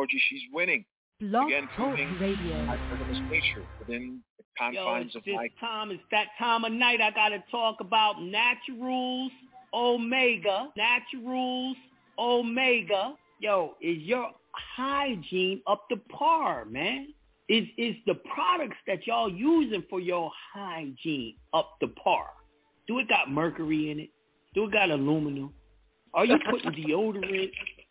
Emoji, she's winning. Blog Again, proving Radio. my feminist nature within the Yo, confines it's of this my time. It's that time of night. I gotta talk about Naturals Omega. Naturals Omega. Yo, is your hygiene up to par, man? Is is the products that y'all using for your hygiene up to par? Do it got mercury in it? Do it got aluminum? Are you putting deodorant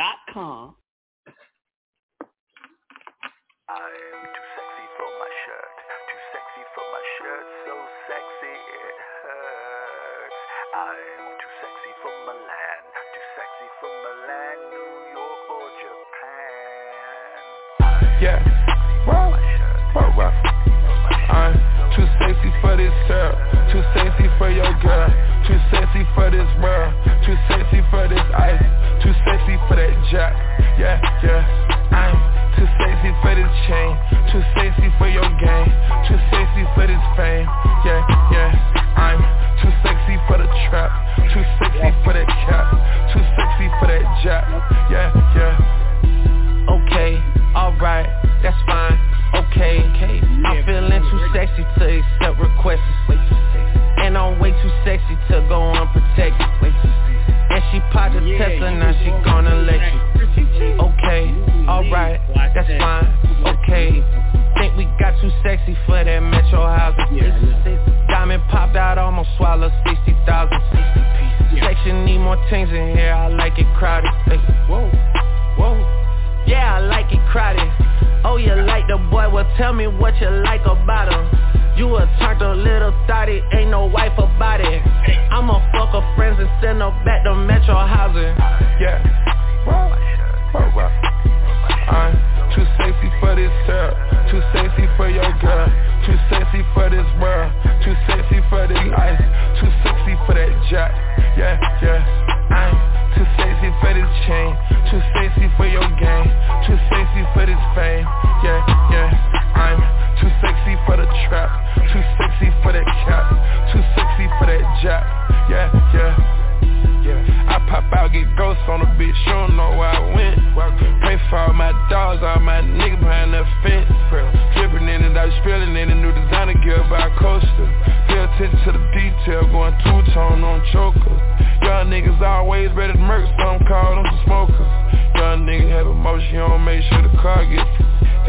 Naturalsomega.com. Naturalsomega.com. I'm too sexy for my shirt, too sexy for my shirt, so sexy it hurts. I'm too sexy for Milan, too sexy for Milan, New York or Japan. Yeah, whoa, whoa, whoa. I'm too sexy for this girl, too sexy for your girl, too sexy for this world, too sexy for this ice, too sexy for that jack. Yeah, yeah. I'm too sexy for this chain, too sexy for your game, too sexy for this fame. Yeah, yeah. I'm too sexy for the trap, too sexy for that cap, too sexy for that jack. Yeah, yeah. Okay, alright, that's fine. Okay, okay. I'm feeling too sexy to accept requests. I'm way too sexy to go unprotected. And she popped a Tesla, now she gonna let you. Okay, alright, that's fine. Okay, think we got too sexy for that metro housing. Diamond popped out, almost swallowed 60,000. Section need more things in here, I like it crowded. Whoa, whoa. Yeah, I like it crowded. Oh, you like the boy? Well, tell me what you like about him. You a turned a little thotty, ain't no wife about it. I'ma fuck her friends and send her back to Metro housing. Yeah. Whoa, whoa, whoa. I'm too sexy for this girl, too sexy for your girl, too sexy for this world, too sexy for this ice, too sexy for that jack. Yeah, yeah. I'm too sexy for this chain, too sexy for your game, too sexy for this fame. Yeah. Ghosts on a bitch, you don't know where I went. Pray for all my dogs, all my niggas behind the fence. Dripping in it, I was feeling in a new designer gear by a coaster. Pay attention to the detail, going two-tone on choker. Young niggas always ready to murk, so I'm calling them smokers. Young nigga have emotion, you don't make sure the car gets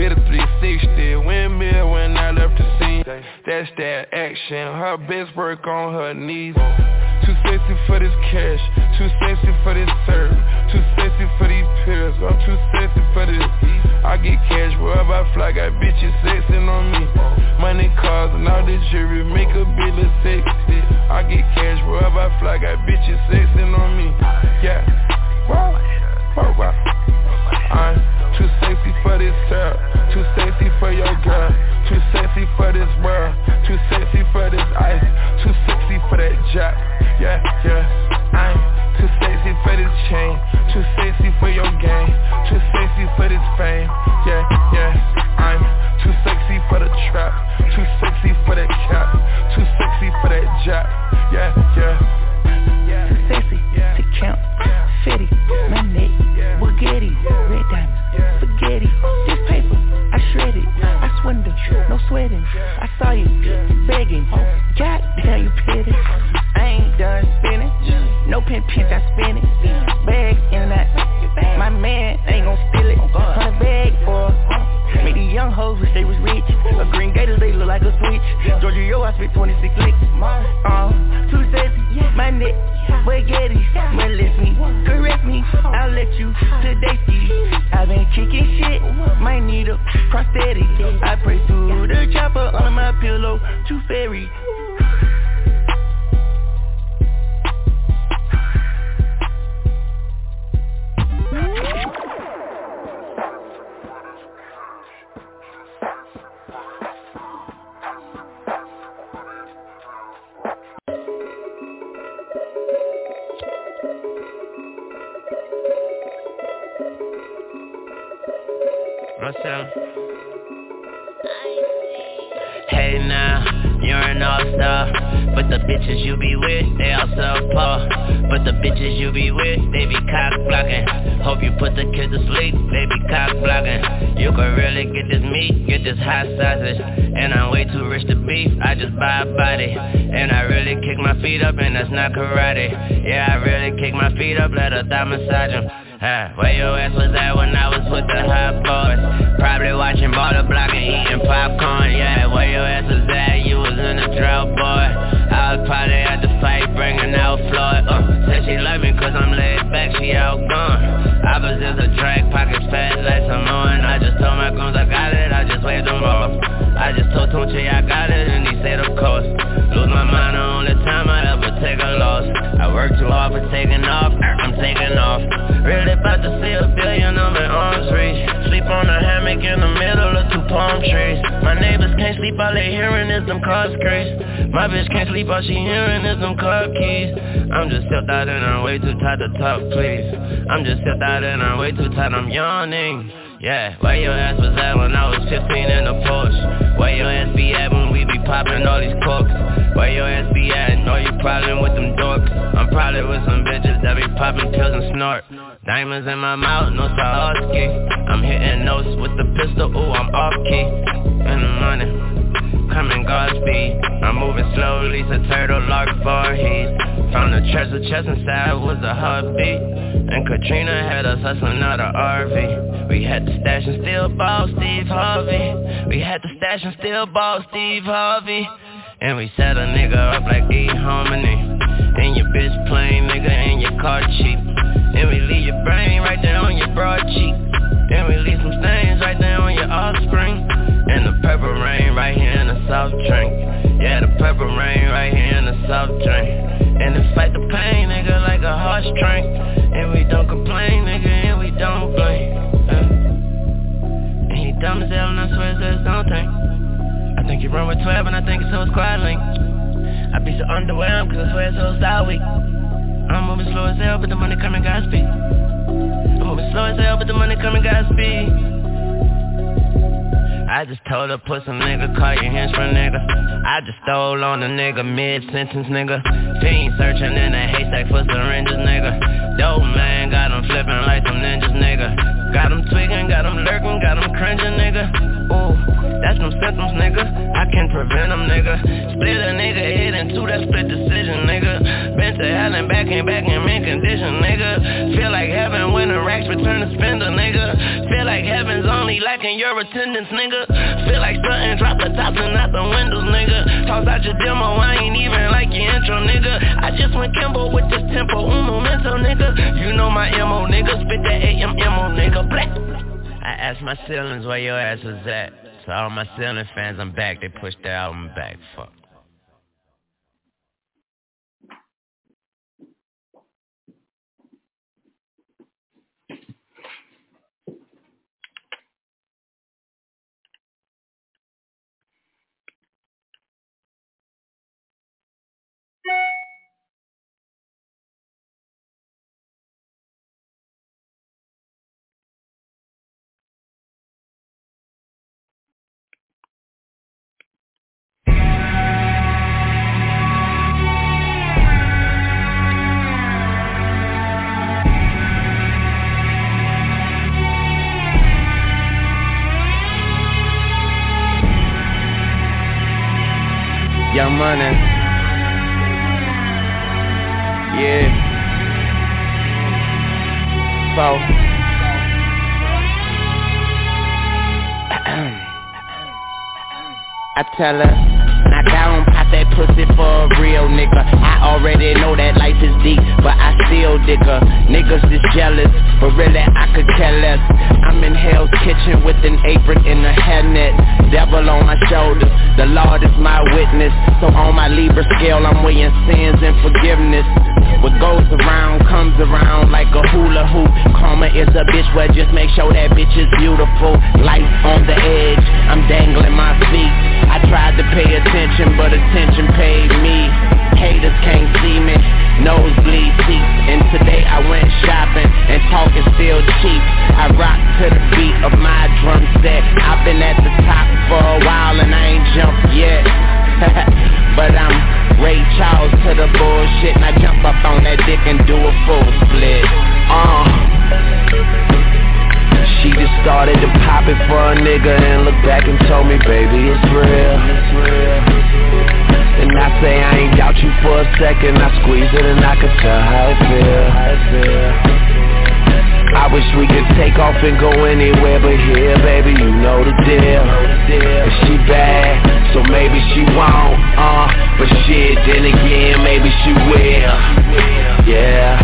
Hit a 360, windmill when I left the scene. That's that action, her best work on her knees. Too sexy for this cash, too sexy for this serve Too sexy for these pills, I'm too sexy for this. I get cash wherever I fly, got bitches sexing on me. Money, cars, and all this jewelry make a bitch look sexy I get cash wherever I fly, got bitches sexing on me. Yeah, whoa, whoa, whoa. I'm too sexy for this girl, too sexy for your girl, too sexy for this world, too sexy for this ice, too sexy for that jack. Yeah, yeah. I'm too sexy for this chain, too sexy for your game, too sexy for this fame. Yeah, yeah. I'm too sexy for the trap, too sexy for that cap, too sexy for that jack. Yeah, yeah. Too sexy to count. Fitty, my neck, no sweating. I saw you begging, oh, God damn, you petty. I ain't done spinning, no pen pins I spin it. Bag in and my man ain't gon' steal it. On a bag for uh, Made these young hoes wish they was rich A green gator, they look like a switch Georgia, yo, I spit 26 licks Uh, two sexy. my neck Spaghetti, molest me Correct me, I'll let you Today, I've been kicking shit need a prosthetic. I pray through the chopper under my pillow, too fairy. Not karate. Yeah, I really kick my feet up, let a thigh massage them Huh, where your ass was sleep, all they hearing is them car screams My bitch can't sleep, all she hearing is them car keys. I'm just still out and I'm way too tired to talk, please. I'm just still out and I'm way too tired, I'm yawning. Yeah, where your ass was at when I was 15 in the Porsche? Where your ass be at when we be popping all these corks? Where your ass be at? Know you problem with them dorks? I'm probably with some bitches that be popping pills and snort. Diamonds in my mouth, no Swarovski I'm hitting notes with the pistol, ooh, I'm off key. And the money, coming Godspeed I'm moving slowly, so turtle lark Voorhees From the treasure chest inside was a heartbeat. And Katrina had us hustling out of RV We had to stash and still ball Steve Harvey. We had to stash and still ball Steve Harvey. And we set a nigga up like E-Harmony. And your bitch plain nigga and your car cheap. And we leave your brain right there on your broad cheek And we leave some stains right there on your offspring. And the purple rain right here in the soft drink. Yeah, the purple rain right here in the soft drink. And to fight the pain, nigga, like a heartstring And we don't complain, nigga, and we don't blame. Uh. And he dumb as hell and I swear it says don't think I think you run with 12 and I think it's so squad link. I be so underwhelmed cause I swear it's so style weak. I'm moving slow as hell but the money coming Godspeed I'm moving slow as hell but the money coming Godspeed I just told her put some nigga, call your hands for nigga. I just stole on a nigga, mid-sentence nigga. Fiend searching in a haystack for syringes nigga. Dope man, got him flipping like some ninjas nigga. Got him tweaking, got him lurking, got him cringing nigga. Ooh, that's no symptoms, nigga. I can prevent them, nigga. Split a nigga head into that split decision, nigga. Been to hell and back and back in mint condition, nigga. Feel like heaven when the racks return to spender, nigga. Feel like heaven's only lacking your attendance, nigga. Feel like something dropped the tops and out the windows, nigga. Toss out your demo, I ain't even like your intro, nigga. I just went Kimbo with this tempo, un momento, nigga. You know my MO, nigga. Spit that AMMO, nigga. Black. I asked my ceilings where your ass was at. So all my ceiling fans, I'm back. They pushed the album back. Fuck. money. Yeah. So, I tell her. Knock down, pop that pussy for a real nigga. I already know that life is deep, but I still digger. Niggas is jealous, but really I could care less. I'm in Hell's Kitchen with an apron and a hairnet. Devil on my shoulder, the Lord is my witness. So on my Libra scale I'm weighing sins and forgiveness. What goes around comes around like a hula hoop. Karma is a bitch, but just make sure that bitch is beautiful. Life on the edge, I'm dangling my feet. I tried to pay attention attention, but attention paid me. Haters can't see me, nosebleed seats. And today I went shopping, and go anywhere but here, baby, you know the deal. If she bad, so maybe she won't, uh, but shit, then again, maybe she will. Yeah.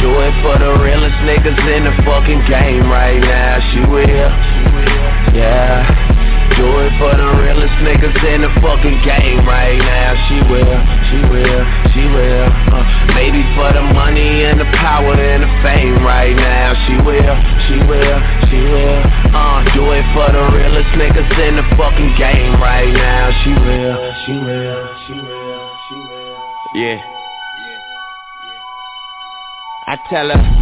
Do it for the realest niggas in the fucking game right now. She will, yeah. Do it for the realest niggas in the fucking game right now. She will, she will, she will. Uh, maybe for the money and the power and the fame right now. She will, she will, she will. Uh, do it for the realest niggas in the fucking game right now. She will, she will, she will, she will. Yeah. I tell her,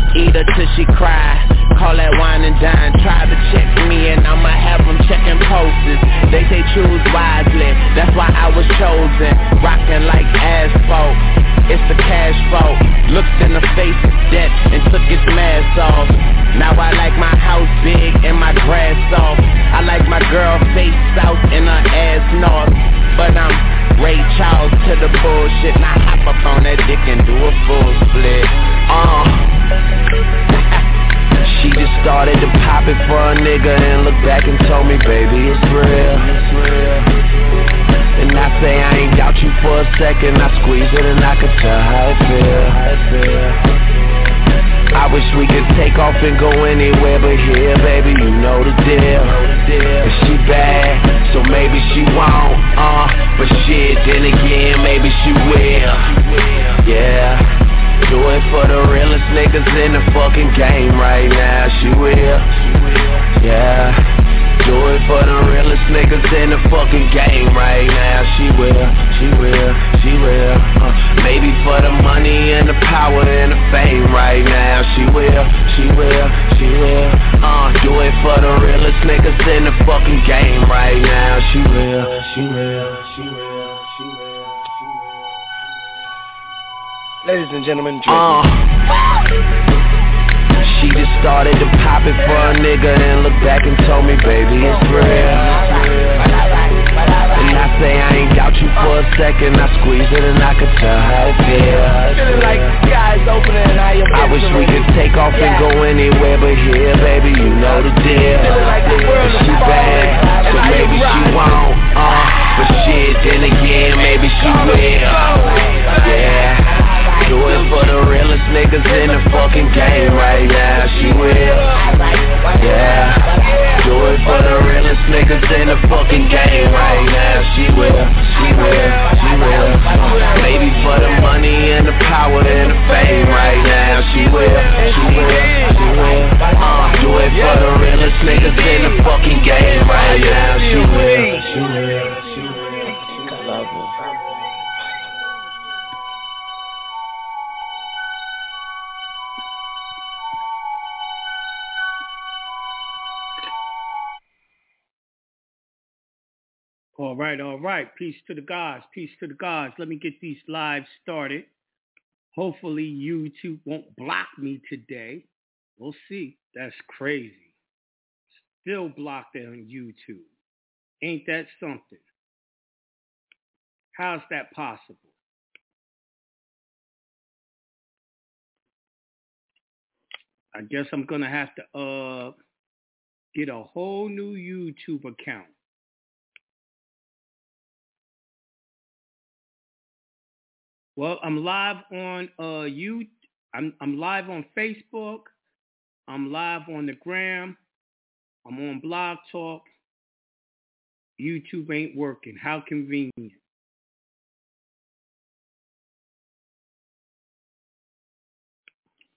Eat her till she cry. Call that wine and dine. Try to check me and I'ma have them checking posters They say choose wisely. That's why I was chosen. Rockin' like asphalt. It's the cash fault Looked in the face of death And took its mask off. Now I like my house big and my grass soft. I like my girl face south and her ass north. But I'm Ray Charles to the bullshit. Now hop up on that dick and do a full split. Uh she just started to pop it for a nigga and looked back and told me, baby, it's real. And I say I ain't doubt you for a second. I squeeze it and I can tell how it feel. I wish we could take off and go anywhere but here, baby, you know the deal. If she bad, so maybe she won't, uh, but shit, then again, maybe she will. Yeah. Do it for the realest niggas in the fucking game right now. She will, yeah. Do it for the realest niggas in the fucking game right now. She will, she will, she will. Uh, maybe for the money and the power and the fame right now. She will, she will, she will. Uh, do it for the realest niggas in the fucking game right now. She will, she will, Ladies and gentlemen, uh. She just started to pop it for a nigga and looked back and told me, baby, it's real. And I say I ain't doubt you for a second. I squeeze it and I can tell how it feels. Feeling like the sky's opening and I I wish we could take off and go anywhere but here, baby. You know the deal. Like the she bad, so maybe she won't. Uh, but shit, then again, maybe she will. Yeah. Do it for the realest niggas in the fucking game right now. She will. Yeah. Do it for the realest niggas in the fucking game right now. She will. She will. She will. Maybe for the money and the power and the fame right now. She will. She will. She will. Uh, do it for the realest niggas in the fucking game right now. She will. She will. She will. All right, all right. Peace to the gods. Peace to the gods. Let me get these lives started. Hopefully YouTube won't block me today. We'll see. That's crazy. Still blocked on YouTube. Ain't that something? How's that possible? I guess I'm gonna have to uh get a whole new YouTube account. Well, I'm live on uh you I'm I'm live on Facebook. I'm live on the gram. I'm on Blog Talk. YouTube ain't working. How convenient.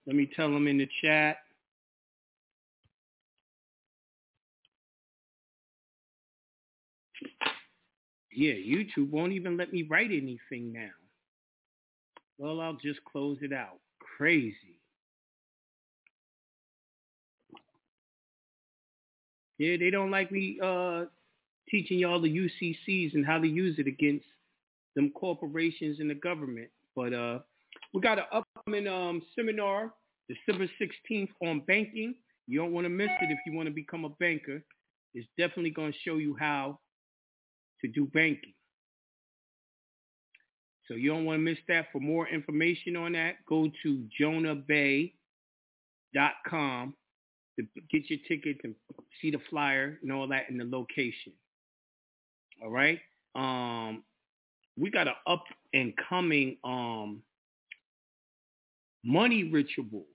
Let me tell them in the chat. Yeah, YouTube won't even let me write anything now. Well, I'll just close it out. Crazy. Yeah, they don't like me uh, teaching y'all the UCCs and how to use it against them corporations and the government. But uh, we got an upcoming um, seminar December 16th on banking. You don't want to miss it if you want to become a banker. It's definitely going to show you how to do banking. So you don't want to miss that. For more information on that, go to jonahbey.com to get your tickets and see the flyer and all that in the location. All right. Um, we got an up and coming um, money ritual.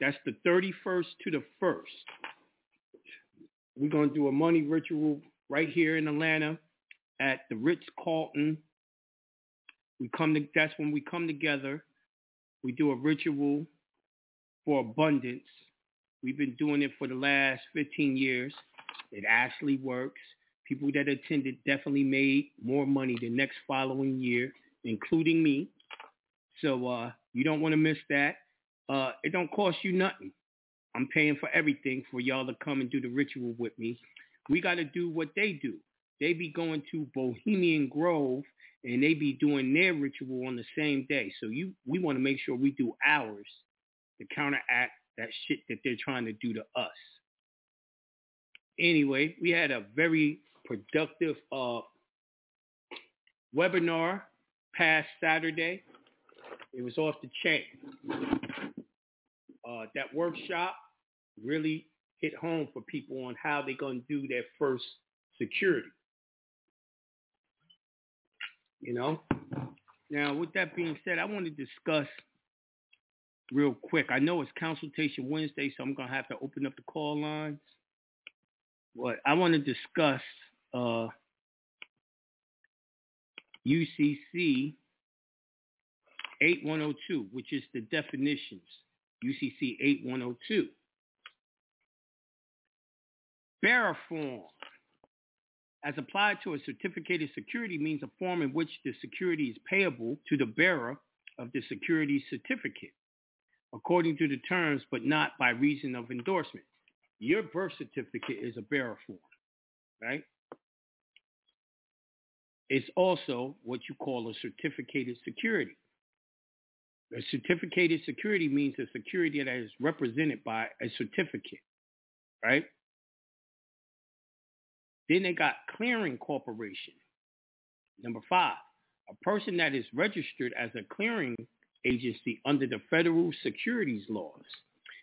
That's the 31st to the 1st. We're going to do a money ritual right here in Atlanta at the Ritz Carlton. We come to, that's when we come together. We do a ritual for abundance. We've been doing it for the last 15 years. It actually works. People that attended definitely made more money the next following year, including me. So uh, you don't want to miss that. Uh, it don't cost you nothing. I'm paying for everything for y'all to come and do the ritual with me. We got to do what they do. They be going to Bohemian Grove and they be doing their ritual on the same day. So you, we want to make sure we do ours to counteract that shit that they're trying to do to us. Anyway, we had a very productive uh, webinar past Saturday. It was off the chain. Uh, that workshop really hit home for people on how they're going to do their first security. You know? Now, with that being said, I want to discuss real quick. I know it's consultation Wednesday, so I'm going to have to open up the call lines. But I want to discuss uh, UCC 8102, which is the definitions. UCC 8102. Bearer form, as applied to a certificated security, means a form in which the security is payable to the bearer of the security certificate, according to the terms, but not by reason of endorsement. Your birth certificate is a bearer form, right? It's also what you call a certificated security. A certificated security means a security that is represented by a certificate, right? Then they got clearing corporation. Number five, a person that is registered as a clearing agency under the federal securities laws.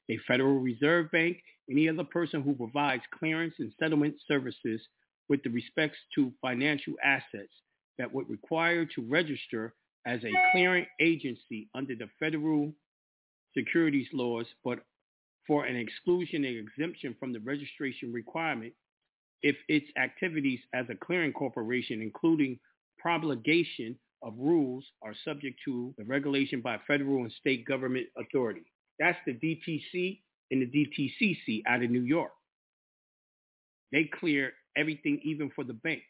A Federal Reserve Bank, any other person who provides clearance and settlement services with the respects to financial assets that would require to register as a clearing agency under the federal securities laws, but for an exclusion and exemption from the registration requirement if its activities as a clearing corporation, including promulgation of rules, are subject to the regulation by federal and state government authority. That's the DTC and the DTCC out of New York. They clear everything even for the banks,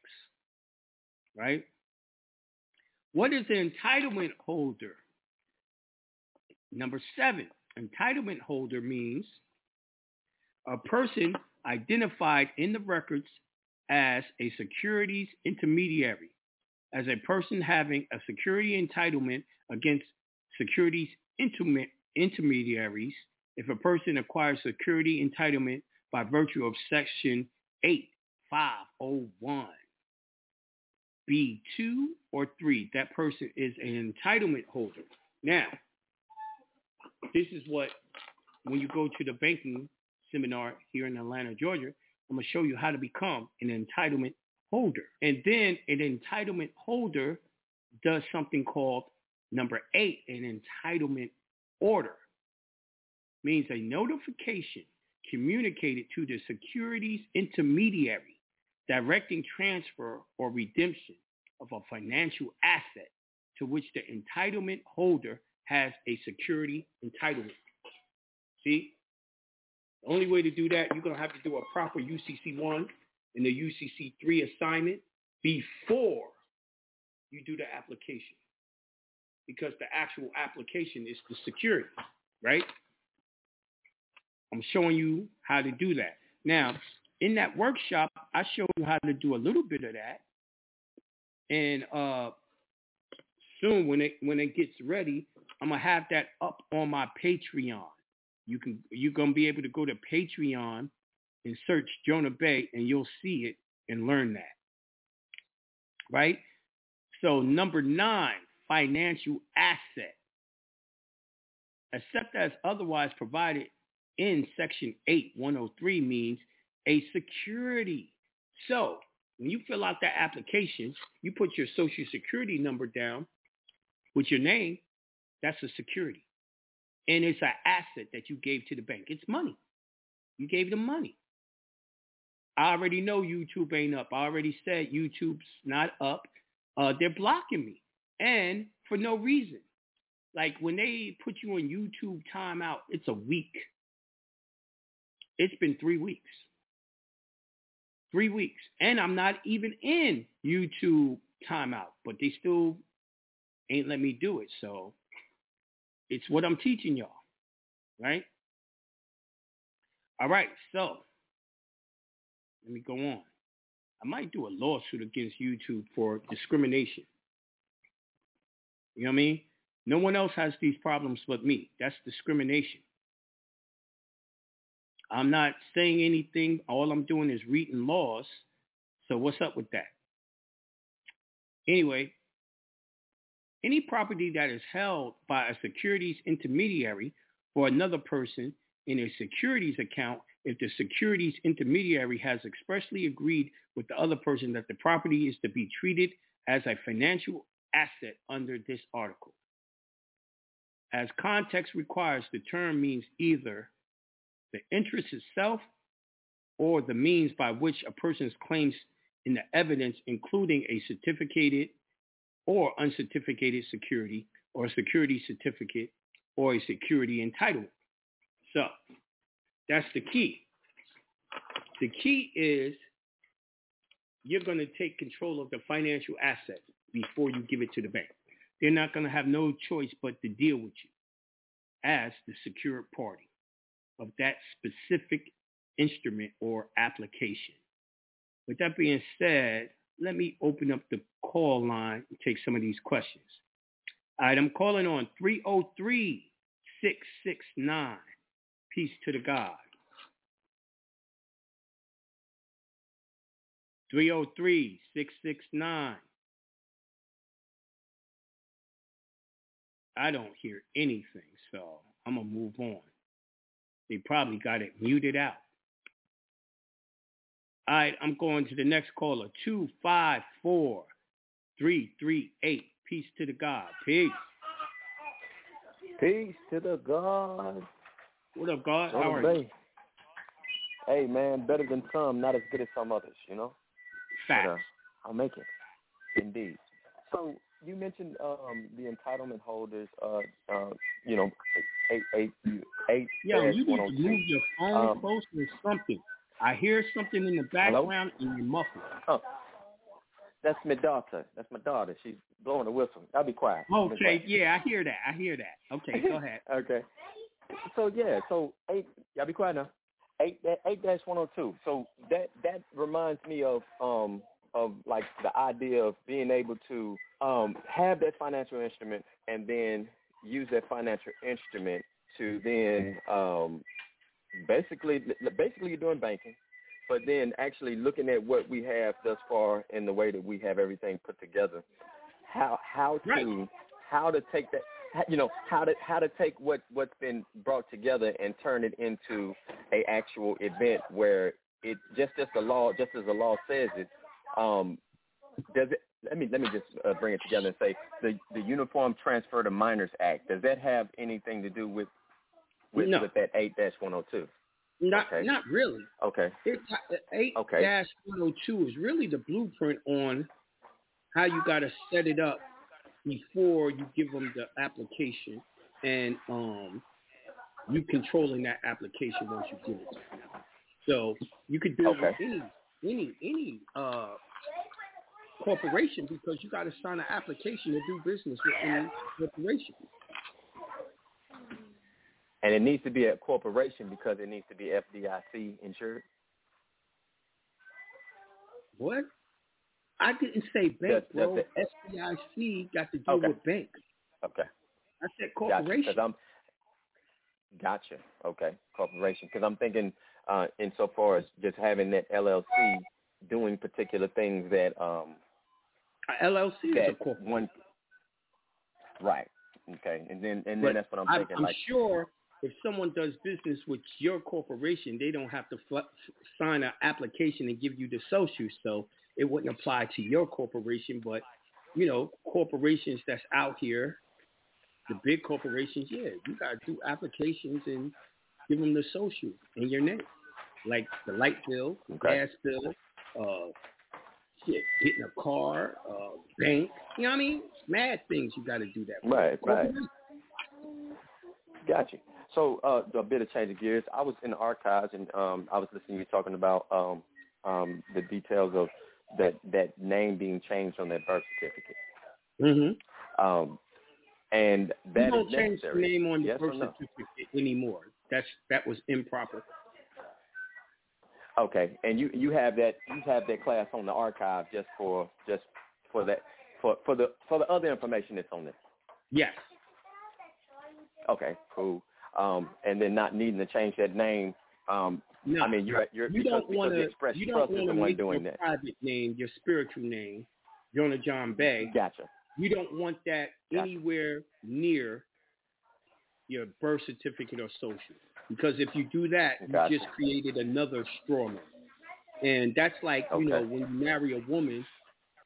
right? What is an entitlement holder? Number seven, entitlement holder means a person identified in the records as a securities intermediary, as a person having a security entitlement against securities interme- intermediaries if a person acquires security entitlement by virtue of Section 8501. B2 or 3, that person is an entitlement holder. Now, this is what, when you go to the banking seminar here in Atlanta, Georgia, I'm going to show you how to become an entitlement holder. And then an entitlement holder does something called number eight, an entitlement order. Means a notification communicated to the securities intermediary directing transfer or redemption of a financial asset to which the entitlement holder has a security entitlement. See? The only way to do that, you're going to have to do a proper UCC1 and the UCC3 assignment before you do the application. Because the actual application is the security, right? I'm showing you how to do that. Now, in that workshop, I show you how to do a little bit of that. And uh, soon when it when it gets ready, I'm gonna have that up on my Patreon. You can you're gonna be able to go to Patreon and search Jonah Bey and you'll see it and learn that. Right? So number nine, financial asset. Except as otherwise provided in section 8103 means a security. So when you fill out that application, you put your social security number down with your name. That's a security. And it's an asset that you gave to the bank. It's money. You gave them money. I already know YouTube ain't up. I already said YouTube's not up. Uh, they're blocking me. And for no reason. Like when they put you on YouTube timeout, it's a week. It's been three weeks. Three weeks. And I'm not even in YouTube timeout, but they still ain't let me do it. So it's what I'm teaching y'all, right? All right, so let me go on. I might do a lawsuit against YouTube for discrimination. You know what I mean? No one else has these problems but me. That's discrimination. I'm not saying anything. All I'm doing is reading laws. So what's up with that? Anyway, any property that is held by a securities intermediary for another person in a securities account if the securities intermediary has expressly agreed with the other person that the property is to be treated as a financial asset under this article. As context requires, the term means either the interest itself or the means by which a person's claims in the evidence, including a certificated or uncertificated security or a security certificate or a security entitlement. So that's the key. The key is you're going to take control of the financial asset before you give it to the bank. They're not going to have no choice but to deal with you as the secured party of that specific instrument or application. With that being said, let me open up the call line and take some of these questions. All right, I'm calling on 303 669. Peace to the God. 303 669. I don't hear anything, so I'm going to move on. They probably got it muted out. All right, I'm going to the next caller. 254 338. Peace to the God. Peace. Peace to the God. What up, God? How are you? Hey, man, better than some, not as good as some others, you know? Facts. But, uh, I'll make it. Indeed. So you mentioned um, the entitlement holders, uh, uh, you know, eight, eight, eight, Yo, dash you need to move your phone Um, close or something. I hear something in the background and you're muffled. Oh, that's my daughter. That's my daughter. She's blowing a whistle. I'll be quiet. Okay, quiet. yeah, I hear that. I hear that. Okay, go ahead. okay. So yeah, so eight. Y'all be quiet now. eight that eight dash one hundred two. So that that reminds me of um of like the idea of being able to um have that financial instrument and then use that financial instrument to then um basically basically you're doing banking, but then actually looking at what we have thus far in the way that we have everything put together, how how to Right. how to take that you know how to how to take what what's been brought together and turn it into a actual event where it just just the law just as the law says it um does it let me let me just uh, bring it together and say the the uniform transfer to minors act does that have anything to do with with, No. with that eight dash one hundred two Not Okay. not really. okay It- Eight Okay. dash one hundred two is really the blueprint on how you got to set it up before you give them the application, and um, you controlling that application once you give it. to them. So you could do it with any any any uh, corporation because you got to sign an application to do business with any corporation. And it needs to be a corporation because it needs to be FDIC insured What? I didn't say bank, That's- bro. that's FDIC got to do Okay. with banks. okay I said Gotcha. corporation. I'm gotcha. Okay, corporation. Because I'm thinking, uh, insofar as just having that LLC doing particular things that um A LLC is a that corporation. one. Right. Okay. And then and then that's what I'm thinking. I'm like, sure if someone does business with your corporation, they don't have to fl- sign an application and give you the social, so it wouldn't apply to your corporation. But you know, corporations that's out here, the big corporations, yeah, you got to do applications and give them the social in your name, like the light bill, Okay. gas bill, uh, shit, getting a car, uh, bank. You know what I mean? Mad things you got to do that. for. Right, right. Gotcha. So uh, a bit of change of gears. I was in the archives and um, I was listening to you talking about um, um, the details of that that name being changed on that birth certificate. Mm-hmm. Um, and that you is don't change necessary. the name on the yes birth no? certificate anymore. That's that was improper. Okay, and you you have that you have that class on the archive just for just for that for for the for the other information that's on there. Yes. Okay, cool. Um, and then not needing to change that name. Um, No. I mean, you're you're you because, don't want to. Express You Trust don't is want the to one make doing your that. private name, your spiritual name, Jonah John Bey. Gotcha. You don't want that Gotcha. anywhere near your birth certificate or social, because if you do that, Gotcha. you just created another straw man. And that's like you know when you marry a woman,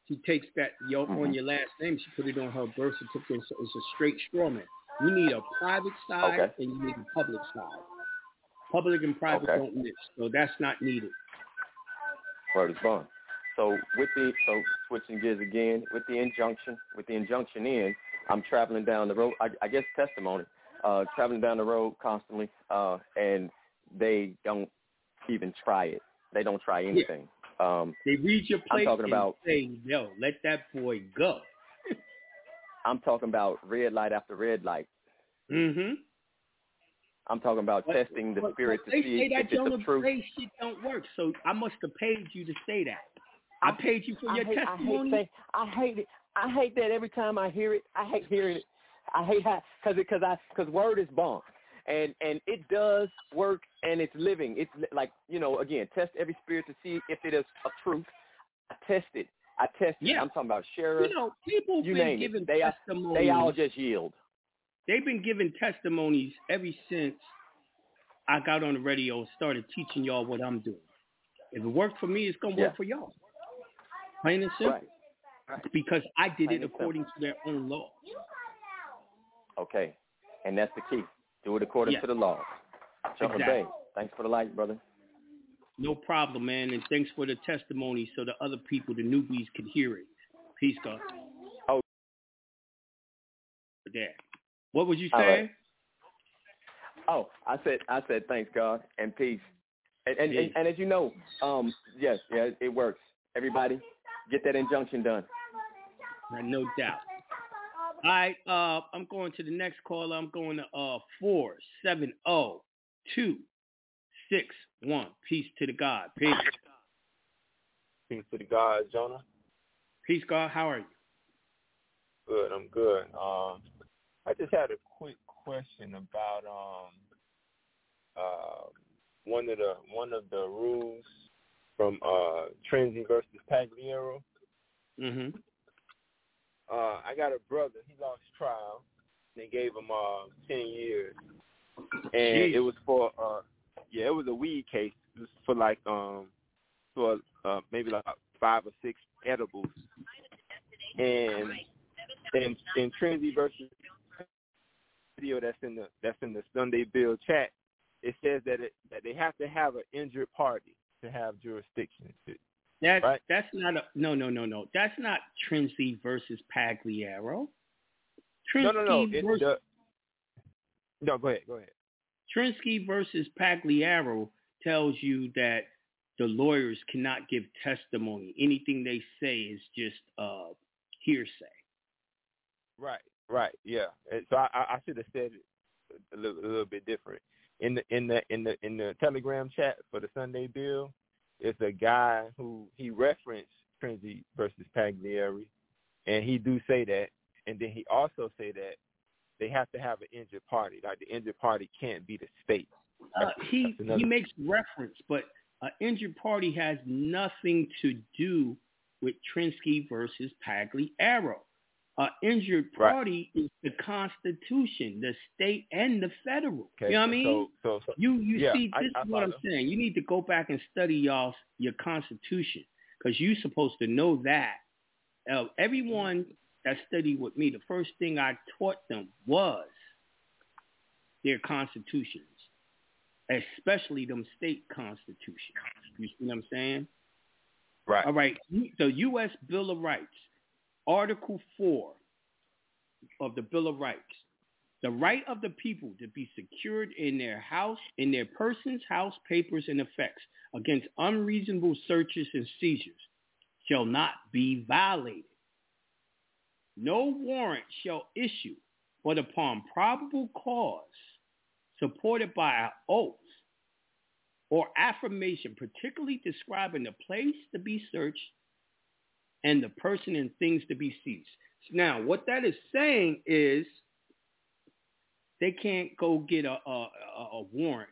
she takes that your Mhm. on your last name, she put it on her birth certificate. So it's a straight straw man. You need a private side Okay. and you need a public side. Public and private Okay. don't mix, so that's not needed. Word is bond. So with the so switching gears again with the injunction with the injunction in, I'm traveling down the road. I, I guess testimony. Uh, traveling down the road constantly, uh, and they don't even try it. They don't try anything. Um, They read your plate I'm talking and about- say, "Yo, let that boy go." I'm talking about red light after red light. Mm-hmm. I'm talking about testing the spirit to see if it's Jonah the truth. Bey shit don't work, so I must have paid you to say that. I paid you for I your hate, I hate, testimony. say, I hate it. I hate that every time I hear it. I hate hearing it. I hate how because because I because word is bond, and and it does work and it's living. It's like you know again test every spirit to see if it is a truth. I test it. I test. Yeah. I'm talking about sheriff. you know, people you been name giving. They testimonies. they all just yield. They've been giving testimonies ever since I got on the radio and started teaching y'all what I'm doing. If it worked for me, it's gonna work for y'all. Plain and simple. Right. Because I did Plain it and simple. according to their own law. Okay, and that's the key. Do it according Yeah. to the law. Jonah Exactly. Bey. Thanks for the light, brother. No problem, man. And thanks for the testimony so the other people, the newbies, could hear it. Peace, God. Oh. What was you saying? right. Oh, I said I said thanks God and peace. And and, and, and as you know, um, yes, yeah, it works. Everybody, get that injunction done. No doubt. All right, uh, I'm going to the next caller. I'm going to uh four seven zero two six one. Peace to the God. Peace. Peace to the God, Jonah. Peace, God. How are you? Good. I'm good. Um, I just had a quick question about um uh one of the one of the rules from uh Trinity versus Pagliaro. Mhm. Uh, I got a brother. He lost trial. They gave him uh ten years, and Jeez. it was for uh yeah, it was a weed case. For like um for uh maybe like five or six edibles, and in in Trinity versus video that's in the that's in the Sunday Build chat, it says that it that they have to have an injured party to have jurisdiction. To, That's Right. that's not a no no no no. That's not Trinsey versus Pagliaro. No, no, no. Versus, the, no, go ahead, go ahead. Trinsky versus Pagliaro tells you that the lawyers cannot give testimony. Anything they say is just uh, hearsay. Right, right, yeah. And so I, I should have said it a little, a little bit different. In the in the in the in the Telegram chat for the Sunday Build, it's a guy who he referenced Trinity versus Pagliari, and he do say that, and then he also say that they have to have an injured party. Like the injured party can't be the state. Uh, he another- he makes reference, but an injured party has nothing to do with Trinsky versus Pagliaro. An injured Right. party is the Constitution, the state and the federal. Okay, you know what I mean? So, so, so You you Yeah, see, this I is what I'm saying. You need to go back and study y'all your constitution because you're supposed to know that. Uh, everyone that studied with me, the first thing I taught them was their constitutions, especially them state constitutions. You see what I'm saying? right, All right. The U.S. Bill of Rights, Article 4 of the Bill of Rights. The right of the people to be secured in their house, in their persons, house, papers, and effects against unreasonable searches and seizures shall not be violated. No warrant shall issue but upon probable cause supported by an oath or affirmation particularly describing the place to be searched and the person and things to be seized. Now, what that is saying is they can't go get a, a, a warrant.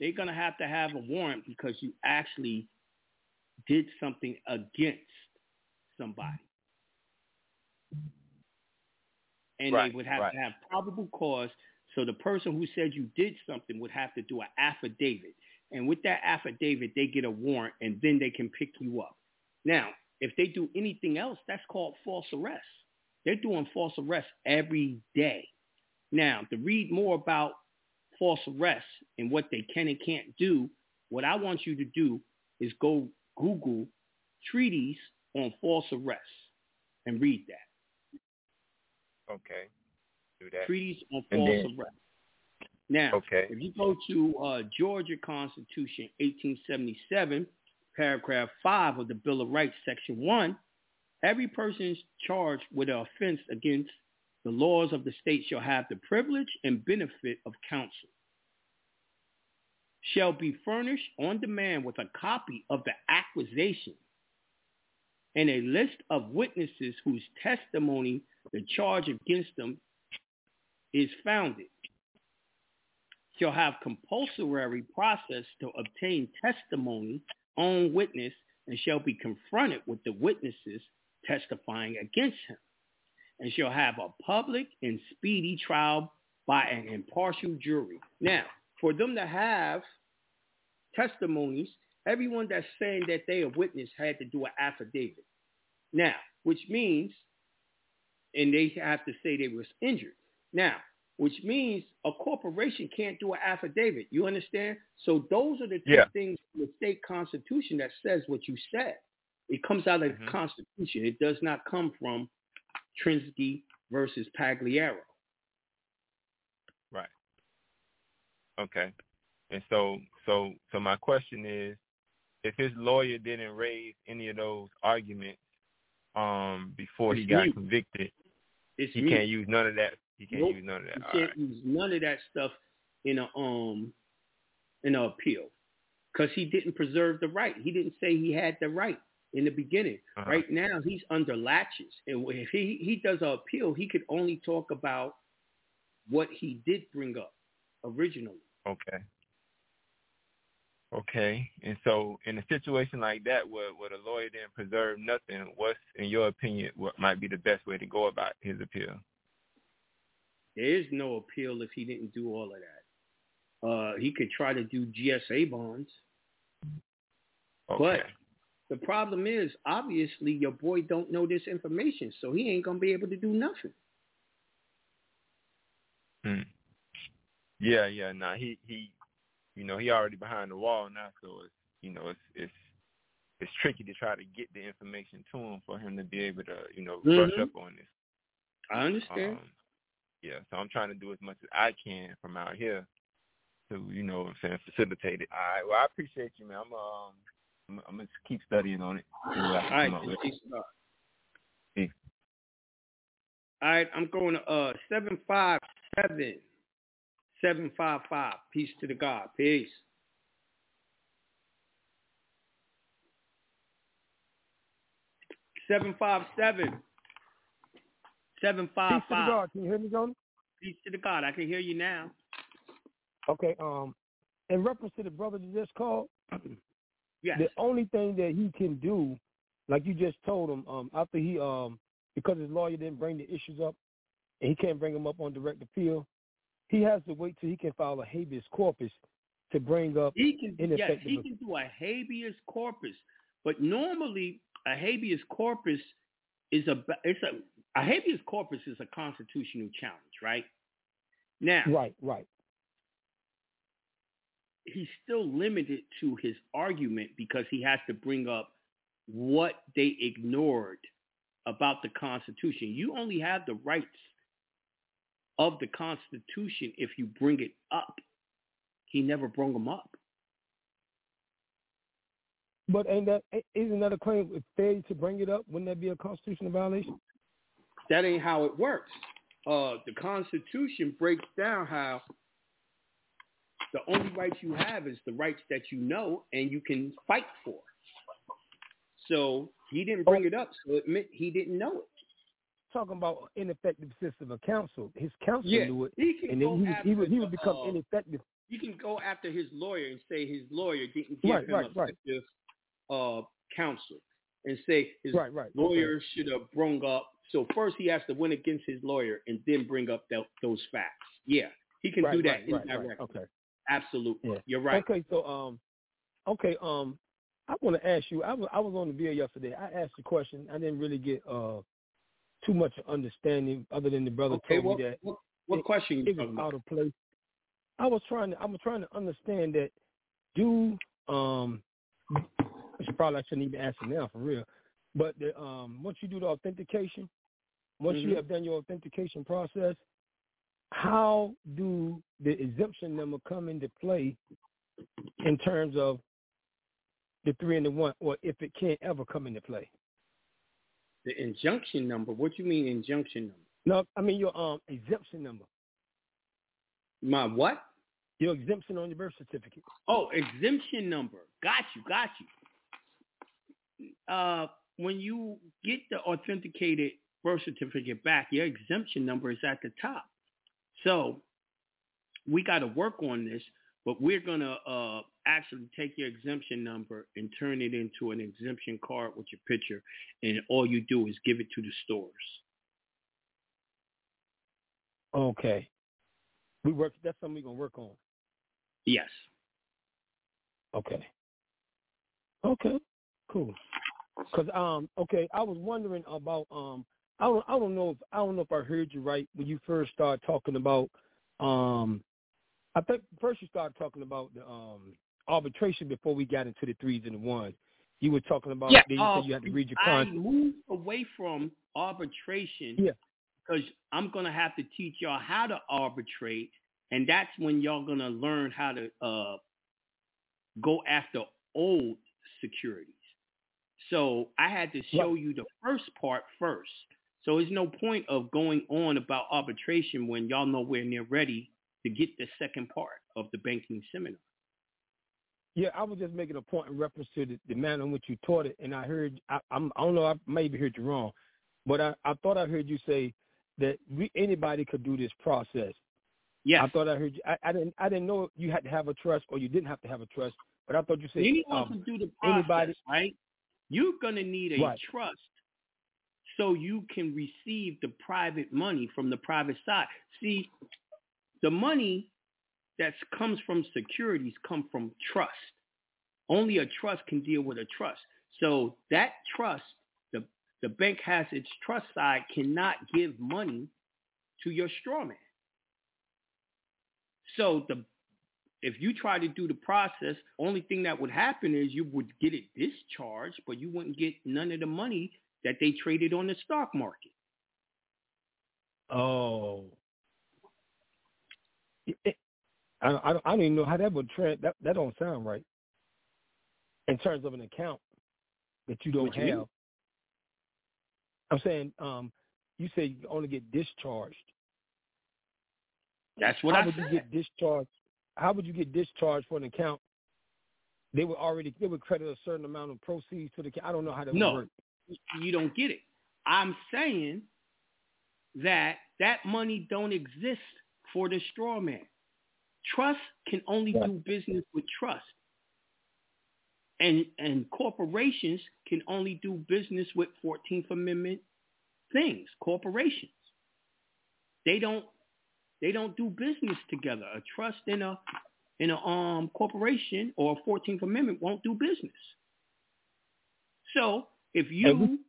They're going to have to have a warrant because you actually did something against somebody. And Right, they would have right. to have probable cause. So the person who said you did something would have to do an affidavit. And with that affidavit, they get a warrant and then they can pick you up. Now, if they do anything else, that's called false arrest. They're doing false arrest every day. Now, to read more about false arrests and what they can and can't do, what I want you to do is go Google treaties on false arrests and read that. Okay, do that. Treaties on And false then- arrests. Now, Okay, if you go to uh, Georgia Constitution 1877, paragraph 5 of the Bill of Rights, section 1, every person is charged with an offense against the laws of the state shall have the privilege and benefit of counsel. Shall be furnished on demand with a copy of the accusation and a list of witnesses whose testimony the charge against them is founded shall have compulsory process to obtain testimony on witness and shall be confronted with the witnesses testifying against him and shall have a public and speedy trial by an impartial jury. Now, for them to have testimonies, everyone that's saying that they are witness had to do an affidavit. Now, which means, and they have to say they was injured. Now, which means a corporation can't do an affidavit. You understand? So those are the two Yeah. things in the state constitution that says what you said. It comes out of Mhm. the constitution. It does not come from Trinsky versus Pagliaro. right. Okay, and so, so, so my question is, if his lawyer didn't raise any of those arguments um before he got convicted, It's he can't use none of that. He can't Nope. use none of that. You All can't right. use none of that stuff in a um in an appeal. because he didn't preserve the right. He didn't say he had the right in the beginning. Uh-huh. Right now, he's under laches, and if he he does an appeal, he could only talk about what he did bring up originally. Okay. Okay. And so in a situation like that where, where the lawyer didn't preserve nothing, what's in your opinion what might be the best way to go about his appeal? There is no appeal if he didn't do all of that. Uh, he could try to do GSA bonds, Okay. but the problem is obviously your boy don't know this information, so he ain't gonna be able to do nothing. Hmm. Yeah, yeah. Nah, he he, you know, he already behind the wall now, so it's you know it's it's it's tricky to try to get the information to him for him to be able to you know brush Mhm. up on this. I understand. Um, yeah, so I'm trying to do as much as I can from out here to you know what I'm saying facilitate it. All right. Well, I appreciate you, man. I'm um I'm, I'm gonna keep studying on it. See what I all right, come up with. peace out. Peace. All right, I'm going to uh seven five seven seven five five. Peace to the God. Peace. Seven five seven. Seven five Peace to the. God. Can you hear me, Johnny? Peace to the God. I can hear you now. Okay. Um, in reference to the brother that just called, Yes. the only thing that he can do, like you just told him, um, after he um, because his lawyer didn't bring the issues up, and he can't bring them up on direct appeal, he has to wait till he can file a habeas corpus to bring up He can yes, he can do a habeas corpus, but normally a habeas corpus is a it's a a habeas corpus is a constitutional challenge, right? Now, Right, right. he's still limited to his argument because he has to bring up what they ignored about the Constitution. You only have the rights of the Constitution if you bring it up. He never brought them up. But ain't that isn't that a claim with failure to bring it up? Wouldn't that be a constitutional violation? That ain't how it works. Uh, the Constitution breaks down how the only rights you have is the rights that you know and you can fight for. So he didn't bring it up, so it meant he didn't know it. Talking about ineffective assistance of counsel, his counsel Yeah, knew it, and then he would, he would he would become uh, ineffective. You can go after his lawyer and say his lawyer didn't give Right, him right, right. effective uh, counsel, and say his Right, right. lawyer should have brung up. So first he has to win against his lawyer and then bring up tho- those facts. Yeah, he can Right, do that right, right, right. indirectly. Okay. Absolutely, Yeah. you're right. Okay, so um, okay, um, I want to ask you. I was I was on the video yesterday. I asked a question. I didn't really get uh too much understanding, other than the brother Okay, told what, me that what, what it- question you it was talking about? out of place. I was trying to I was trying to understand that. Do um, it's probably I shouldn't even ask it now for real. But the, um, once you do the authentication, once Mhm. you have done your authentication process, how do the exemption number come into play in terms of the three and the one, or if it can't ever come into play? The injunction number. What you mean injunction number? No, I mean your um exemption number, My what? your exemption on your birth certificate. Oh, exemption number. Got you, got you. Uh, when you get the authenticated birth certificate back, your exemption number is at the top. So we got to work on this, but we're gonna uh, actually take your exemption number and turn it into an exemption card with your picture, and all you do is give it to the stores. Okay, we work. That's something we're gonna work on. Yes. Okay. Okay. Cool. Cause um okay, I was wondering about um I don't I don't know if I don't know if I heard you right when you first started talking about um I think first you started talking about the um arbitration before we got into the threes and the ones. You were talking about yeah, then you uh, said you had to read your I contract. moved away from arbitration Yeah. because I'm gonna have to teach y'all how to arbitrate, and that's when y'all gonna learn how to uh, go after old securities. So I had to show you the first part first. So there's no point of going on about arbitration when y'all nowhere near ready to get the second part of the banking seminar. Yeah, I was just making a point in reference to the, the manner in which you taught it, and I heard I, I'm, I don't know I maybe heard you wrong, but I, I thought I heard you say that we, anybody could do this process. Yes. I thought I heard you. I, I didn't I didn't know you had to have a trust or you didn't have to have a trust, but I thought you said Anyone um, can do the process, anybody- right? You're gonna need a Right. trust so you can receive the private money from the private side. See, the money that comes from securities come from trust. Only a trust can deal with a trust. So that trust, the the bank has its trust side cannot give money to your straw man. So the if you try to do the process, only thing that would happen is you would get it discharged, but you wouldn't get none of the money that they traded on the stock market. Oh. I, I, I don't even know how that would trend. That that don't sound right. In terms of an account that you don't What you have. I'm saying, um, you say you only get discharged. That's what how I would said. you get discharged? How would you get discharged for an account? They would already they would credit a certain amount of proceeds to the account. I don't know how that No. would work. you don't get it. I'm saying that that money don't exist for the straw man. Trust can only Right. do business with trust. And and corporations can only do business with 14th Amendment things, corporations. They don't they don't do business together. A trust in a in a um corporation or a 14th Amendment won't do business. So if you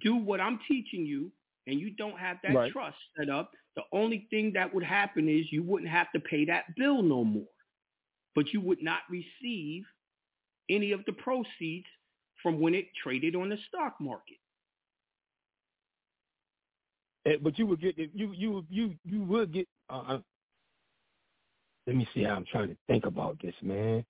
do what I'm teaching you and you don't have that Right. trust set up, the only thing that would happen is you wouldn't have to pay that bill no more. But you would not receive any of the proceeds from when it traded on the stock market. Eh, But you would get you you you you would get. Uh, uh, let me see how I'm trying to think about this, man.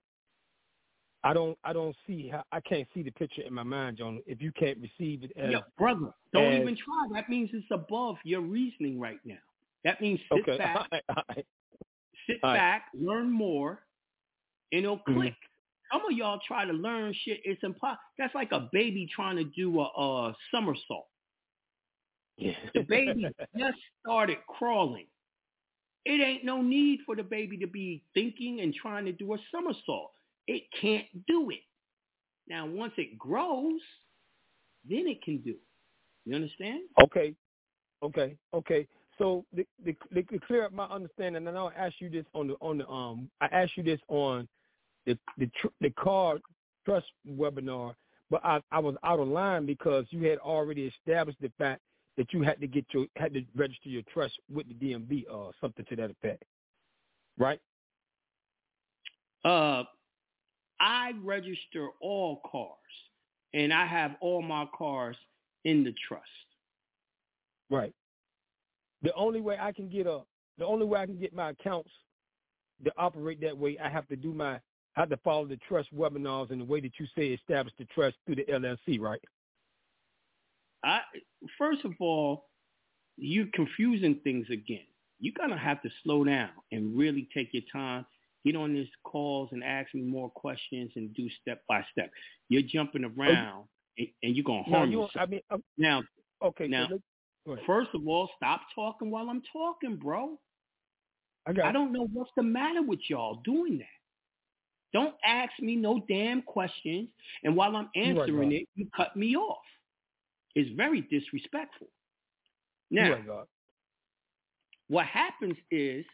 I don't I don't see how I can't see the picture in my mind, John. If you can't receive it as Yo, brother, don't as- even try. That means it's above your reasoning right now. That means sit okay, back, all right, all right. sit All right. back, learn more, and it'll Mhm. click. Some of y'all try to learn shit. It's impossible. That's like a baby trying to do a, a somersault. Yeah. The baby just started crawling. It ain't no need for the baby to be thinking and trying to do a somersault. It can't do it. Now, once it grows, then it can do it. You understand? Okay, okay, okay. So the, the, the, to clear up my understanding, and I'll ask you this on the on the um I asked you this on the the tr- the car trust webinar, but I I was out of line because you had already established the fact that you had to get your had to register your trust with the DMV or something to that effect, right? Uh, I register all cars, and I have all my cars in the trust. Right. The only way I can get a the only way I can get my accounts to operate that way, I have to do my I have to follow the trust webinars in the way that you say establish the trust through the LLC, right? I first of all, you're confusing things again. You're gonna have to slow down and really take your time. Get on these calls and ask me more questions and do step by step. You're jumping around and, and you're gonna No, harm you. yourself. I mean, um, now, okay. now, so first of all, stop talking while I'm talking, bro. I got. I don't know what's the matter with y'all doing that. Don't ask me no damn questions, and while I'm answering it, you cut me off. It's very disrespectful. Now, what happens is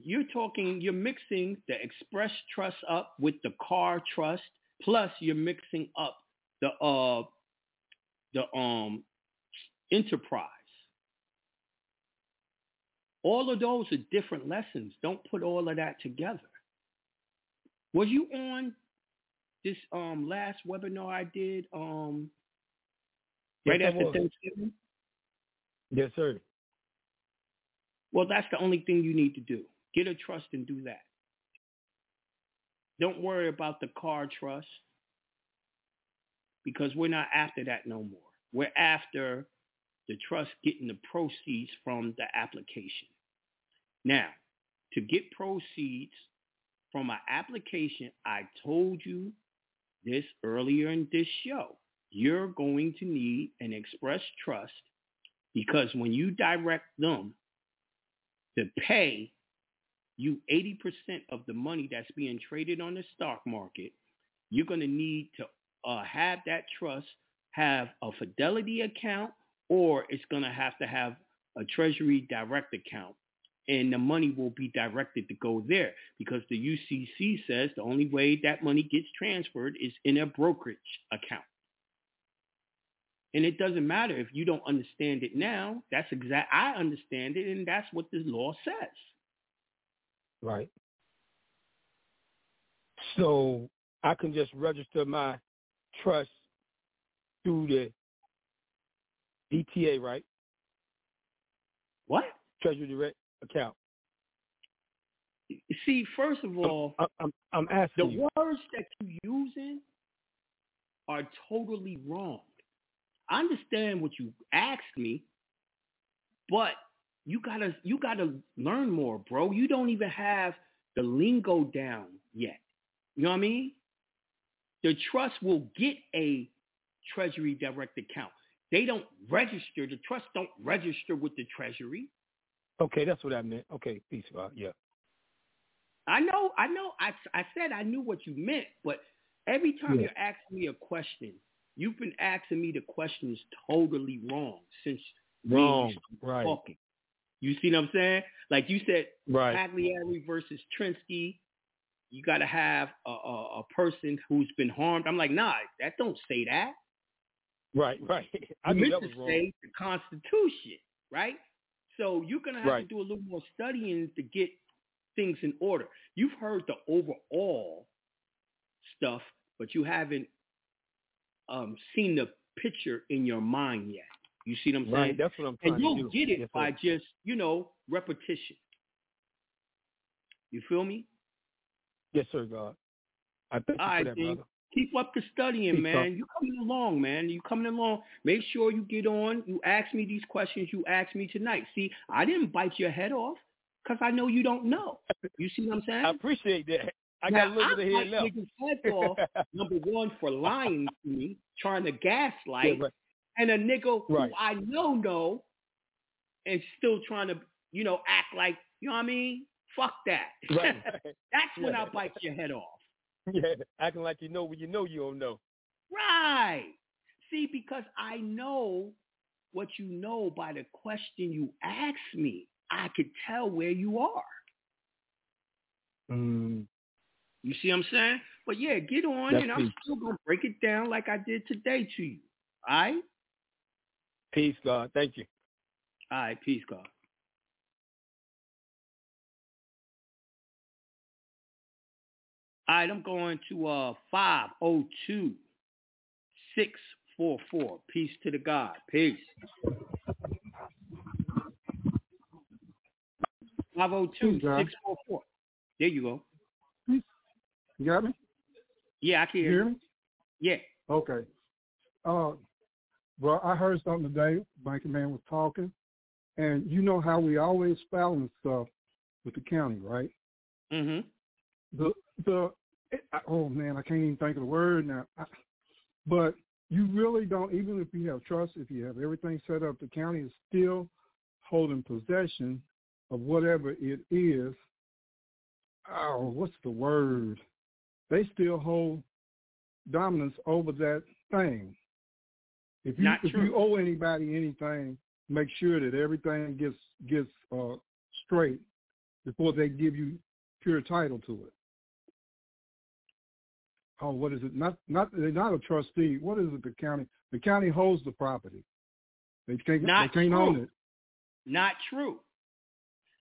you're talking, you're mixing the express trust up with the car trust, plus you're mixing up the uh the um enterprise. All of those are different lessons. Don't put all of that together. Was you on this um last webinar I did um right I after. Thanksgiving? Yes, sir. Well, that's the only thing you need to do. Get a trust and do that. Don't worry about the car trust because we're not after that no more. We're after the trust getting the proceeds from the application. Now, to get proceeds from an application, I told you this earlier in this show. You're going to need an express trust because when you direct them to pay you 80% of the money that's being traded on the stock market, you're going to need to uh, have that trust have a fidelity account or it's going to have to have a treasury direct account and the money will be directed to go there because the UCC says the only way that money gets transferred is in a brokerage account. And it doesn't matter if you don't understand it now. That's exact. I understand it, and that's what the law says. Right. So I can just register my trust through the DTA, right? What? Treasury Direct account. See, first of all, I'm, I'm, I'm asking the you. words that you're using are totally wrong. I understand what you asked me, but you gotta you gotta learn more, bro. You don't even have the lingo down yet. You know what I mean? The trust will get a treasury direct account. They don't register. The trust don't register with the treasury. Okay, that's what I meant. Okay, peace, God. Yeah. I know, I know. I, I said I knew what you meant, but every time Yeah. you're asking me a question, you've been asking me the questions totally wrong since Wrong. Right. talking. You see what I'm saying? Like you said, Right. Pagliari versus Trinsky. You got to have a, a, a person who's been harmed. I'm like, nah, that don't say that. Right, right. I meant to say the Constitution, right? So you're gonna have Right. to do a little more studying to get things in order. You've heard the overall stuff, but you haven't um, seen the picture in your mind yet. You see what I'm saying? Right, that's what I'm trying and you'll get it Yes, by just, you know, repetition. You feel me? Yes, sir, God. I thank you All for right, that. Keep up the studying, Peace, man. brother. You coming along, man. You coming along. Make sure you get on. You ask me these questions you asked me tonight. See, I didn't bite your head off because I know you don't know. You see what I'm saying? I appreciate that. I Now, got a little bit of head left. off, number one, for lying to me, trying to gaslight, Yeah, right. And a nigga Right. who I know know and still trying to, you know, act like, you know what I mean? Fuck that. Right. That's when Yeah. I bite your head off. yeah, acting like you know when you know you don't know. Right. See, because I know what you know by the question you asked me. I could tell where you are. Mm, You see what I'm saying? But yeah, get on That's and I'm still gonna break it down like I did today to you. All right? Peace, God. Thank you. All right, peace, God. All right, I'm going to uh 502 644. Peace to the God. Peace. 502 644. There you go. You got me? Yeah, I can You hear hear you. me? Yeah. Okay. Uh, well, I heard something today. Banking man was talking, and you know how we always balance stuff with the county, right? Mm-hmm. The the it, I- oh man, I can't even think of the word now. I, but you really don't. Even if you have trust, if you have everything set up, the county is still holding possession of whatever it is. Oh, what's the word? They still hold dominance over that thing. If you Not if true. you owe anybody anything, make sure that everything gets gets uh, straight before they give you pure title to it. Oh, what is it? Not not they're not a trustee. What is it? The county the county holds the property. They can't Not they can't own it. Not true.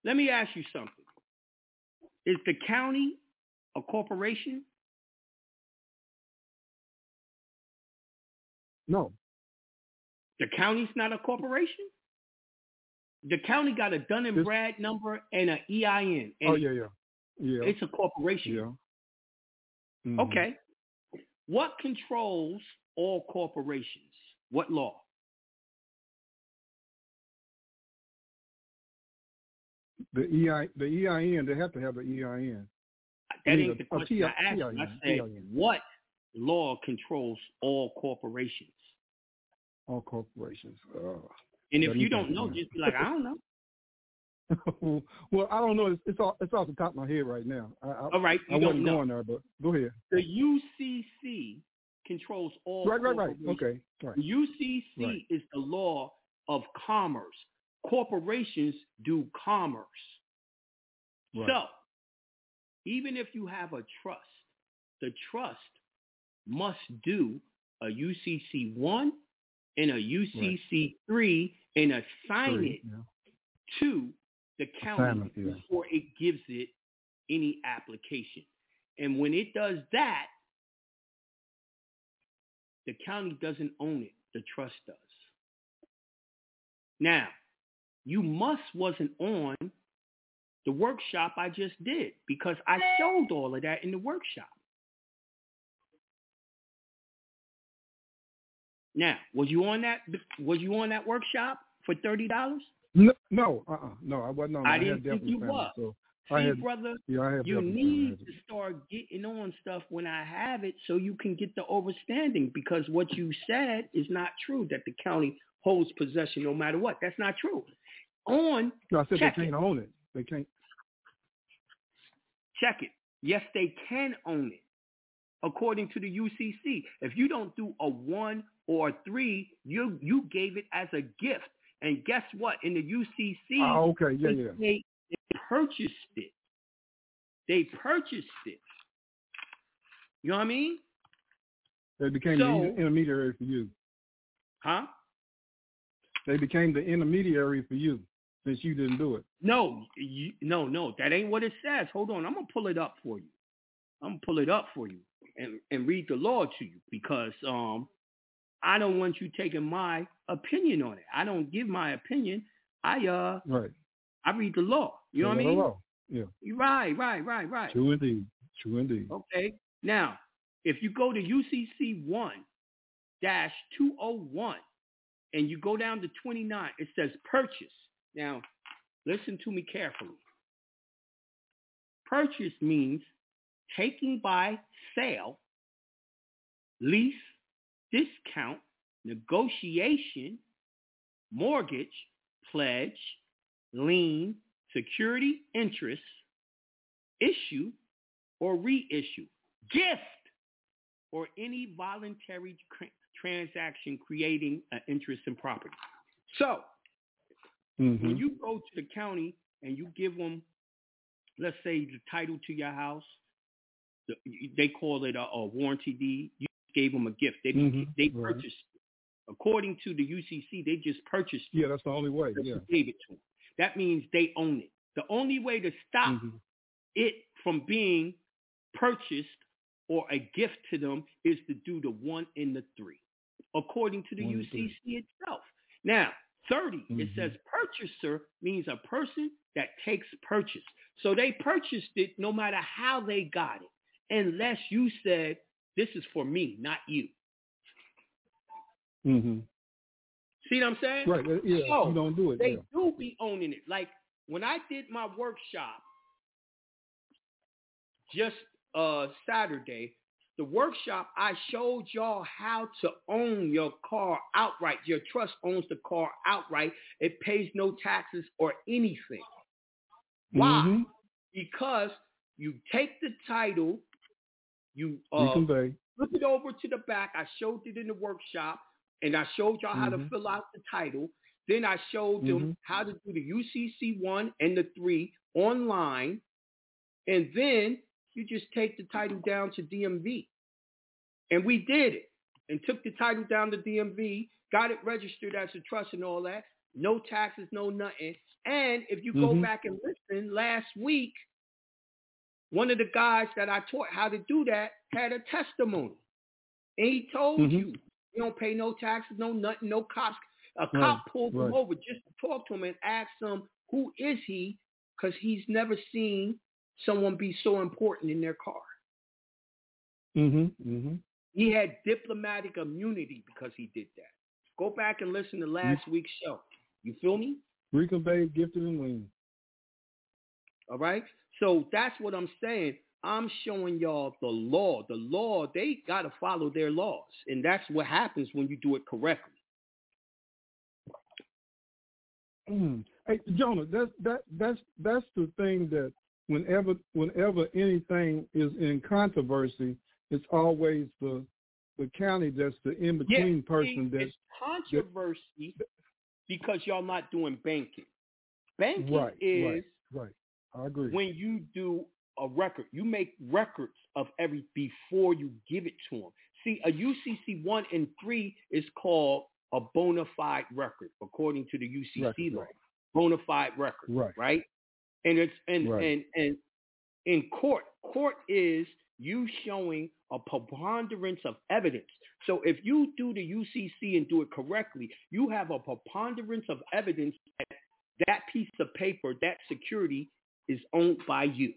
Let me ask you something. Is the county a corporation? No. The county's not a corporation? The county got a Dun and Brad number and an EIN. And Oh yeah, yeah, yeah. It's a corporation. yeah. Mhm. Okay. What controls all corporations? What law? The EI the EIN they have to have E EIN. that ain't the question I asked. I said, what law controls all corporations? All corporations. Uh, And if you don't know, just be like, I don't know. well, I don't know. It's, it's off, it's off the top of my head right now. I, I, All right, I you don't wasn't know. going there, but go ahead. The UCC controls all Right, right, right. Okay, right. The UCC Right. is the law of commerce. Corporations do commerce. Right. So, even if you have a trust, the trust must do a UCC 1 and a UCC 3 and assign Three, it yeah. to the county yeah. before it gives it any application. And when it does that, the county doesn't own it. The trust does. Now, you must wasn't on the workshop I just did because I showed all of that in the workshop. Now, was you on that? Was you on that workshop for thirty dollars? No, no, uh, uh no, I wasn't on. I had didn't think you was. So See, I had, brother, yeah, I you need to start getting on stuff when I have it so you can get the overstanding because what you said is not true that the county holds possession no matter what. That's not true. On No, I said they can't own it. They can't. check it. Yes, they can own it according to the UCC. If you don't do a one or three, you you gave it as a gift. And guess what? In the UCC, Oh, okay, yeah, they, yeah. They, they purchased it. They purchased it. You know what I mean? They became So- the intermediary for you. Huh? They became the intermediary for you since you didn't do it. No, you, no, no. That ain't what it says. Hold on. I'm gonna pull it up for you. I'm gonna pull it up for you and, and read the law to you because um I don't want you taking my opinion on it. I don't give my opinion. I uh Right. I read the law. You know what I mean? law. Yeah. You Right, right, right, right. True indeed. True indeed. Okay. Now, if you go to UCC one dash two oh one and you go down to twenty nine, it says purchase. Now, listen to me carefully. Purchase means taking by sale, lease, discount, negotiation, mortgage, pledge, lien, security interest, issue, or reissue, gift, or any voluntary cr- transaction creating an interest in property. So, Mm-hmm. when you go to the county and you give them, let's say, the title to your house, the, they call it a, a warranty deed. You gave them a gift. They Mhm, they right. purchased. it. According to the UCC, they just purchased. it. Yeah, that's the only way. Yeah. gave it to them. That means they own it. The only way to stop Mhm. it from being purchased or a gift to them is to do the one and the three, according to the One. UCC itself. Now, 30, it Mhm. says purchaser means a person that takes purchase. So they purchased it no matter how they got it, unless you said, this is for me, not you. Mm-hmm. See what I'm saying? Right. Yeah. So, you don't do it. they yeah. do be owning it. Like when I did my workshop just uh Saturday, the workshop I showed y'all how to own your car outright. Your trust owns the car outright. It pays no taxes or anything. Why? Mhm. Because you take the title, you uh, Reconvey. flip it over to the back. I showed it in the workshop, and I showed y'all how to Mhm. fill out the title. Then I showed them Mhm. how to do the UCC one and the three online, and then you just take the title down to DMV, and we did it, and took the title down to DMV, got it registered as a trust and all that. No taxes, no nothing. And if you go Mhm. back and listen, last week, one of the guys that I taught how to do that had a testimony. And he told Mhm. you, you don't pay no taxes, no nothing, no cops. A Right, cop pulled him over just to talk to him and ask him, who is he? Because he's never seen someone be so important in their car. Mm-hmm. Mm-hmm. He had diplomatic immunity because he did that. Go back and listen to last week's show. You feel me? Reconvey, gifted and lien. All right. So that's what I'm saying. I'm showing y'all the law. The law, they got to follow their laws. And that's what happens when you do it correctly. Mm. Hey, Jonah, that's that that's that's the thing that whenever whenever anything is in controversy, it's always the the county that's the in between yeah, person see, that it's controversy that, because y'all not doing banking. Banking right, is right, right. I agree. When you do a record, you make records of every before you give it to them. See, a UCC one and three is called a bona fide record according to the UCC record, law. Right. Bona fide record, right? Right. And it's and right. and and in court, court is you showing a preponderance of evidence. So if you do the UCC and do it correctly, you have a preponderance of evidence that that piece of paper, that security is owned by you.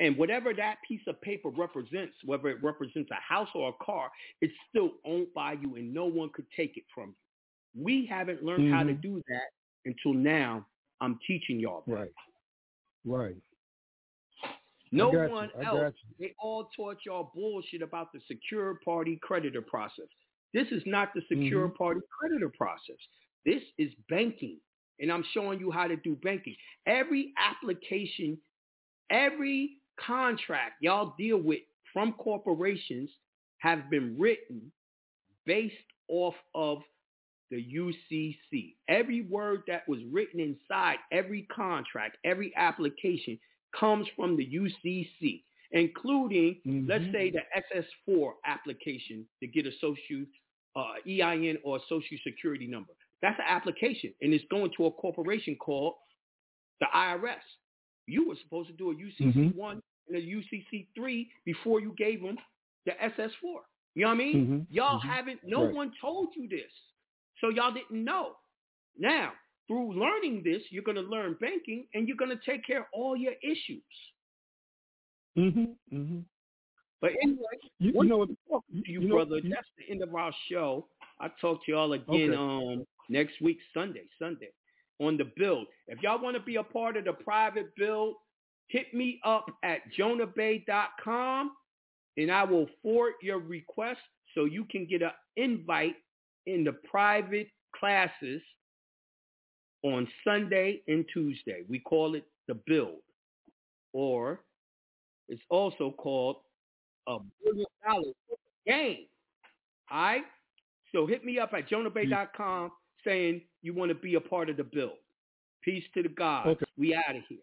And whatever that piece of paper represents, whether it represents a house or a car, it's still owned by you and no one could take it from you. We haven't learned mm-hmm. how to do that until now. I'm teaching y'all. That. Right. Right. No one else. They all taught y'all bullshit about the secure party creditor process. This is not the secure mm-hmm. party creditor process. This is banking. And I'm showing you how to do banking. Every application, every contract y'all deal with from corporations have been written based off of the UCC. Every word that was written inside every contract, every application comes from the UCC, including, mm-hmm. let's say, the SS4 application to get a social uh, EIN or a social security number. That's an application, and it's going to a corporation called the IRS. You were supposed to do a UCC mm-hmm. one and a UCC three before you gave them the SS4. You know what I mean? Mm-hmm. Y'all mm-hmm. haven't. No right. one told you this, so y'all didn't know. Now, through learning this, you're going to learn banking, and you're going to take care of all your issues. Mhm. Mhm. But anyway, you, you know what? You, you, you know, brother, you, that's the end of our show. I talk to y'all again okay. um next week, Sunday, Sunday, on the build. If y'all want to be a part of the private build, hit me up at jonahbey.com and I will forward your request so you can get an invite in the private classes on Sunday and Tuesday. We call it the build. Or it's also called a billion dollar game. All right? So hit me up at jonahbey.com saying you want to be a part of the build. Peace to the God. Okay. We out of here.